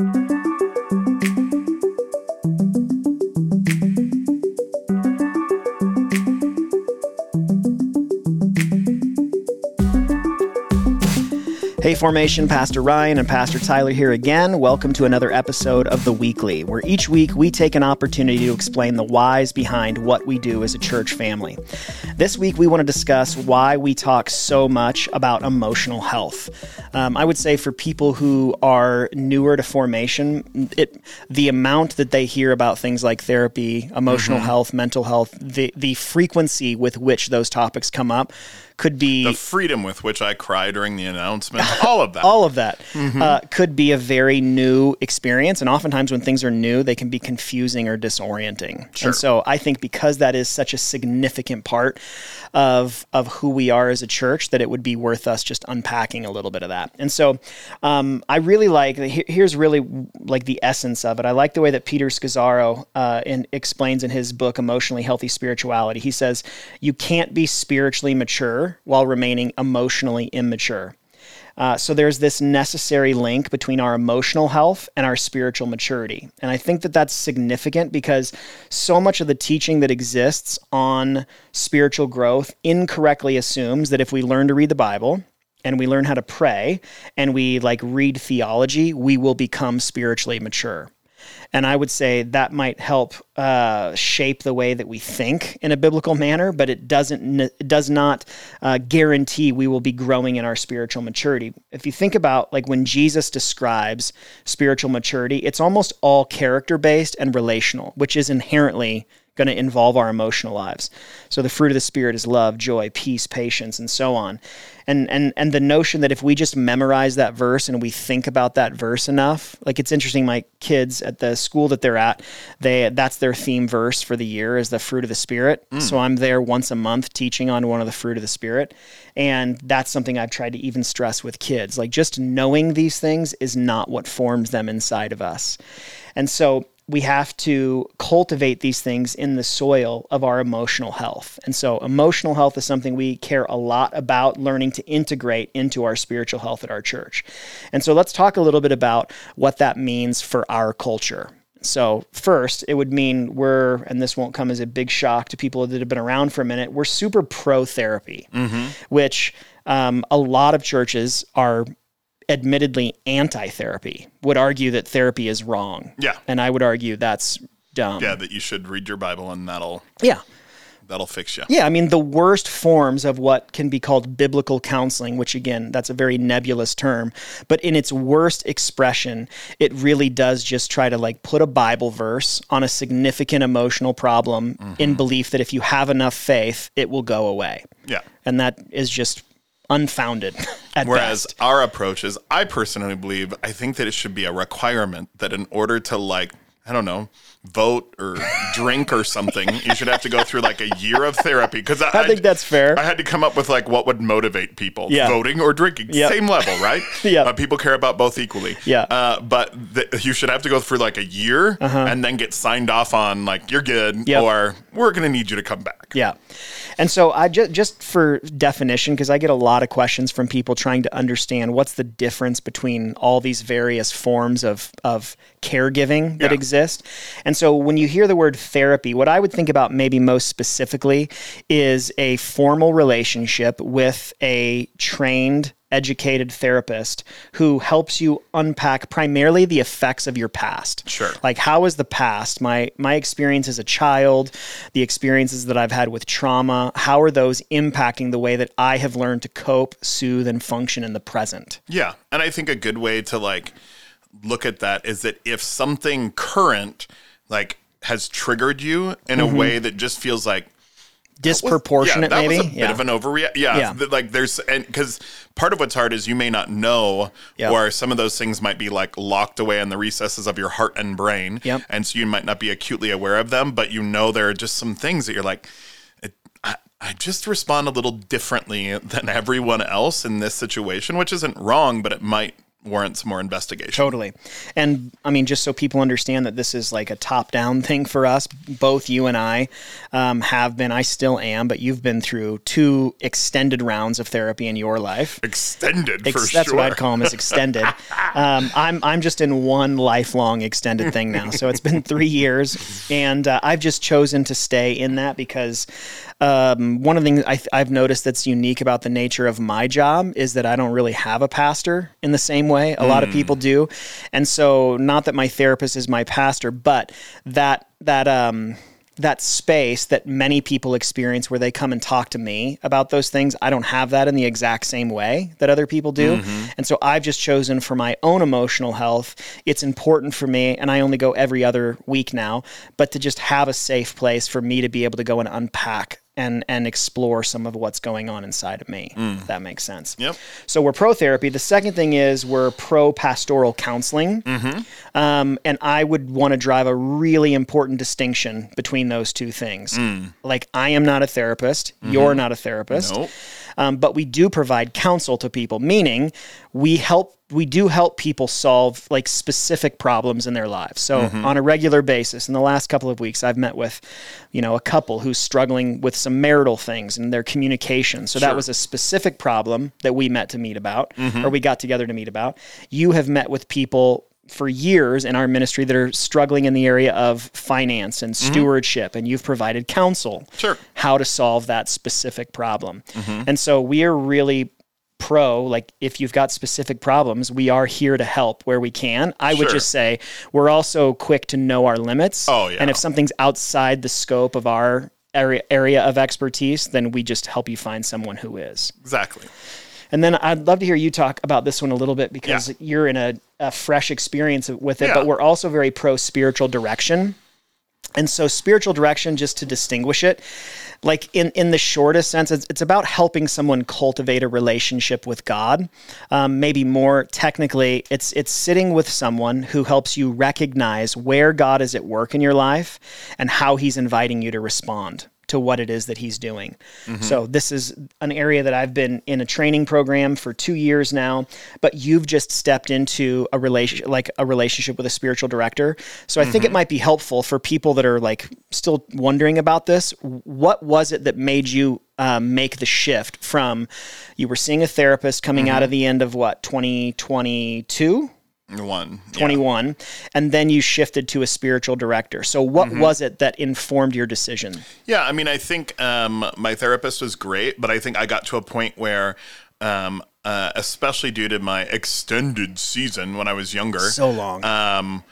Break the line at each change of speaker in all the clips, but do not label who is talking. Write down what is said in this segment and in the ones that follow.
Thank you. Hey, Formation, Pastor Ryan and Pastor Tyler here again. Welcome to another episode of The Weekly, where each week we take an opportunity to explain the whys behind what we do as a church family. This week we want to discuss why we talk so much about emotional health. Um, I would say for people who are newer to formation, it, the amount that they hear about things like therapy, emotional mm-hmm. health, mental health, the, the frequency with which those topics come up could be
the freedom with which I cry during the announcement. All of that.
all of that mm-hmm. uh, could be a very new experience, and oftentimes when things are new, they can be confusing or disorienting. Sure. And so I think because that is such a significant part of of who we are as a church, that it would be worth us just unpacking a little bit of that. And so um, I really like here's really like the essence of it. I like the way that Peter Scazzero uh, in, explains in his book Emotionally Healthy Spirituality. He says you can't be spiritually mature while remaining emotionally immature. Uh, so there's this necessary link between our emotional health and our spiritual maturity. And I think that that's significant because so much of the teaching that exists on spiritual growth incorrectly assumes that if we learn to read the Bible, and we learn how to pray and we like read theology, we will become spiritually mature. And I would say that might help uh, shape the way that we think in a biblical manner, but it doesn't it does not uh, guarantee we will be growing in our spiritual maturity. If you think about like when Jesus describes spiritual maturity, it's almost all character based and relational, which is inherently going to involve our emotional lives. So the fruit of the spirit is love, joy, peace, patience, and so on. And and and the notion that if we just memorize that verse and we think about that verse enough, like it's interesting my kids at the school that they're at, they that's their theme verse for the year is the fruit of the spirit. Mm. So I'm there once a month teaching on one of the fruit of the spirit, and that's something I've tried to even stress with kids. Like just knowing these things is not what forms them inside of us. And so we have to cultivate these things in the soil of our emotional health. And so, emotional health is something we care a lot about learning to integrate into our spiritual health at our church. And so, let's talk a little bit about what that means for our culture. So, first, it would mean we're, and this won't come as a big shock to people that have been around for a minute, we're super pro therapy, mm-hmm. which um, a lot of churches are admittedly anti therapy would argue that therapy is wrong.
Yeah.
And I would argue that's dumb.
Yeah, that you should read your Bible and that'll
Yeah.
That'll fix you.
Yeah, I mean the worst forms of what can be called biblical counseling, which again, that's a very nebulous term, but in its worst expression, it really does just try to like put a Bible verse on a significant emotional problem mm-hmm. in belief that if you have enough faith, it will go away.
Yeah.
And that is just unfounded
Whereas
best.
our approach is, I personally believe, I think that it should be a requirement that in order to like, I don't know, vote or drink or something, you should have to go through like a year of therapy. Because I,
I, think that's fair.
I had to come up with like what would motivate people,
yeah.
voting or drinking, yep. same level, right?
yeah,
uh, people care about both equally.
Yeah,
uh, but th- you should have to go through like a year uh-huh. and then get signed off on like you're good yep. or we're going to need you to come back.
Yeah, and so I just just for definition because I get a lot of questions from people trying to understand what's the difference between all these various forms of of caregiving that yeah. exist. And so when you hear the word therapy, what I would think about maybe most specifically is a formal relationship with a trained educated therapist who helps you unpack primarily the effects of your past.
Sure.
Like how is the past, my my experience as a child, the experiences that I've had with trauma, how are those impacting the way that I have learned to cope, soothe and function in the present?
Yeah. And I think a good way to like look at that is that if something current like has triggered you in mm-hmm. a way that just feels like
disproportionate
was, yeah,
maybe
was a yeah. bit of an overreaction. yeah, yeah. like there's and because part of what's hard is you may not know yep. or some of those things might be like locked away in the recesses of your heart and brain
yep.
and so you might not be acutely aware of them but you know there are just some things that you're like I, I just respond a little differently than everyone else in this situation which isn't wrong but it might warrants more investigation.
Totally. And I mean, just so people understand that this is like a top down thing for us, both you and I um, have been, I still am, but you've been through two extended rounds of therapy in your life.
Extended Ex- for
That's
sure.
what I'd call them as extended. um, I'm, I'm just in one lifelong extended thing now. So it's been three years and uh, I've just chosen to stay in that because um, one of the things I, I've noticed that's unique about the nature of my job is that I don't really have a pastor in the same way. A lot of people do, and so not that my therapist is my pastor, but that that um that space that many people experience where they come and talk to me about those things. I don't have that in the exact same way that other people do. Mm-hmm. And so I've just chosen for my own emotional health, it's important for me, and I only go every other week now, but to just have a safe place for me to be able to go and unpack and and explore some of what's going on inside of me. Mm. that makes sense.
Yep.
So we're pro therapy. The second thing is we're pro pastoral counseling, mm-hmm. um, and I would want to drive a really important distinction between those two things. Mm. Like I am not a therapist. Mm-hmm. You're not a therapist.
Nope.
Um, but we do provide counsel to people, meaning we help we do help people solve like specific problems in their lives. So mm-hmm. on a regular basis, in the last couple of weeks, I've met with, you know, a couple who's struggling with some marital things in their communication. So sure. that was a specific problem that we met to meet about, mm-hmm. or we got together to meet about. You have met with people for years in our ministry that are struggling in the area of finance and mm-hmm. stewardship, and you've provided counsel
sure.
how to solve that specific problem. Mm-hmm. And so we are really pro like if you've got specific problems we are here to help where we can i sure. would just say we're also quick to know our limits
oh, yeah.
and if something's outside the scope of our area area of expertise then we just help you find someone who is
exactly
and then I'd love to hear you talk about this one a little bit because yeah. you're in a, a, fresh experience with it, yeah. but we're also very pro spiritual direction. And so, spiritual direction, just to distinguish it, like in, in the shortest sense, it's, it's about helping someone cultivate a relationship with God. Um, maybe more technically, it's it's sitting with someone who helps you recognize where God is at work in your life and how He's inviting you to respond to what it is that he's doing. Mm-hmm. So this is an area that I've been in a training program for 2 years now, but you've just stepped into a relationship like a relationship with a spiritual director. So I mm-hmm. think it mm-hmm. might be helpful for people that are like still wondering about this. What was it that made you um, make the shift from you were seeing a therapist coming mm-hmm. out of the end of what 2022
one
21 yeah. and then you shifted to a spiritual director so what mm-hmm. was it that informed your decision
yeah i mean i think um, my therapist was great but i think i got to a point where um, uh, especially due to my extended season when i was younger
so long
um,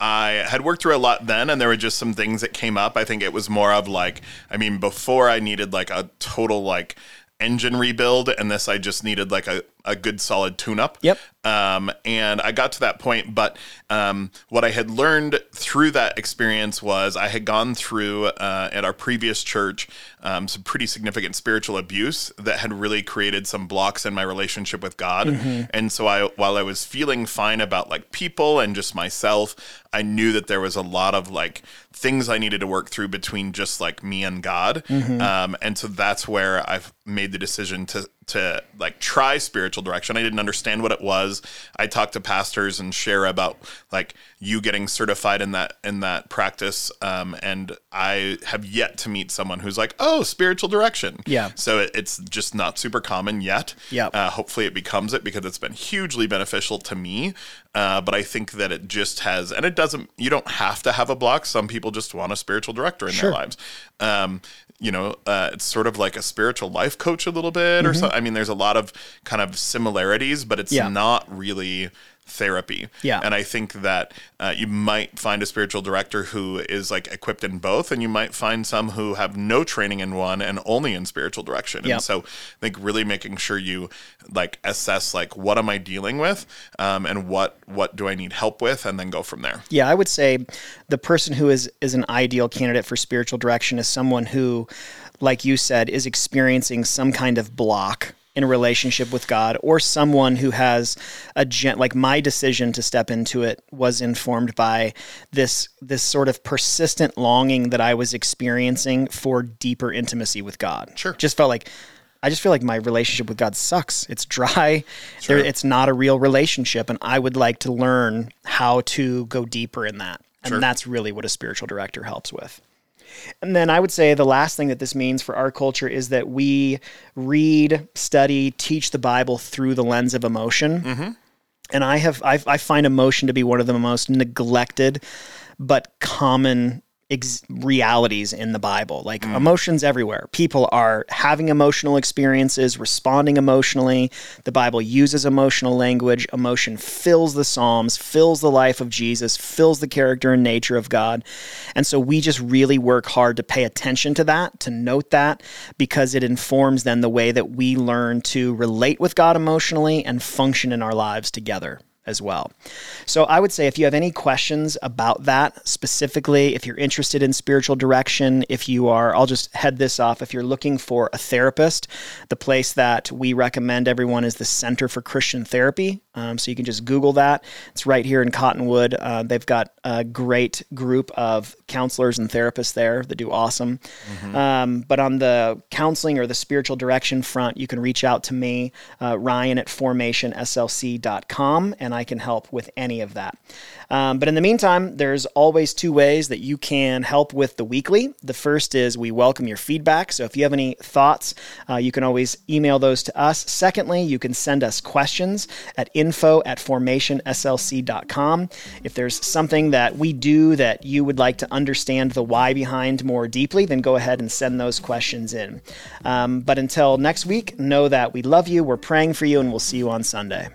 I had worked through a lot then, and there were just some things that came up. I think it was more of like, I mean, before I needed like a total like engine rebuild, and this I just needed like a, a good solid tune up.
Yep.
Um, and I got to that point, but um, what I had learned through that experience was I had gone through uh, at our previous church um, some pretty significant spiritual abuse that had really created some blocks in my relationship with God. Mm-hmm. And so I, while I was feeling fine about like people and just myself, I knew that there was a lot of like things I needed to work through between just like me and God. Mm-hmm. Um, and so that's where I've made the decision to to like try spiritual direction. I didn't understand what it was. I talked to pastors and share about like you getting certified in that in that practice, um, and I have yet to meet someone who's like, oh, spiritual direction.
Yeah.
So it, it's just not super common yet.
Yeah.
Uh, hopefully it becomes it because it's been hugely beneficial to me. Uh, but I think that it just has, and it doesn't. You don't have to have a block. Some people just want a spiritual director in sure. their lives. Um, you know, uh, it's sort of like a spiritual life coach a little bit, mm-hmm. or so. I mean, there's a lot of kind of similarities, but it's yeah. not really therapy.
Yeah.
And I think that uh, you might find a spiritual director who is like equipped in both, and you might find some who have no training in one and only in spiritual direction.
Yep.
And so I think really making sure you like assess like what am I dealing with, um, and what what do I need help with, and then go from there.
Yeah, I would say the person who is is an ideal candidate for spiritual direction is someone who, like you said, is experiencing some kind of block in a relationship with God or someone who has a gen- like my decision to step into it was informed by this this sort of persistent longing that I was experiencing for deeper intimacy with God.
Sure.
Just felt like I just feel like my relationship with God sucks. It's dry. Sure. There, it's not a real relationship. And I would like to learn how to go deeper in that. And sure. that's really what a spiritual director helps with. And then I would say the last thing that this means for our culture is that we read, study, teach the Bible through the lens of emotion. Mm-hmm. And I have I, I find emotion to be one of the most neglected but common ex- realities in the Bible. Like mm. emotions everywhere. People are having emotional experiences, responding emotionally. The Bible uses emotional language. Emotion fills the Psalms, fills the life of Jesus, fills the character and nature of God. And so we just really work hard to pay attention to that, to note that, because it informs then the way that we learn to relate with God emotionally and function in our lives together as well. So I would say if you have any questions about that specifically, if you're interested in spiritual direction, if you are, I'll just head this off. If you're looking for a therapist, the place that we recommend everyone is the Center for Christian Therapy. Um, so you can just Google that. It's right here in Cottonwood. Uh, they've got a great group of counselors and therapists there that do awesome. Mm-hmm. Um, but on the counseling or the spiritual direction front, you can reach out to me, uh, Ryan at formationslc.com, and I can help with any of that. Um, but in the meantime, there's always two ways that you can help with the weekly. The first is we welcome your feedback. So if you have any thoughts, uh, you can always email those to us. Secondly, you can send us questions at info at formationslc.com. If there's something that we do that you would like to understand the why behind more deeply, then go ahead and send those questions in. Um, but until next week, know that we love you, we're praying for you, and we'll see you on Sunday.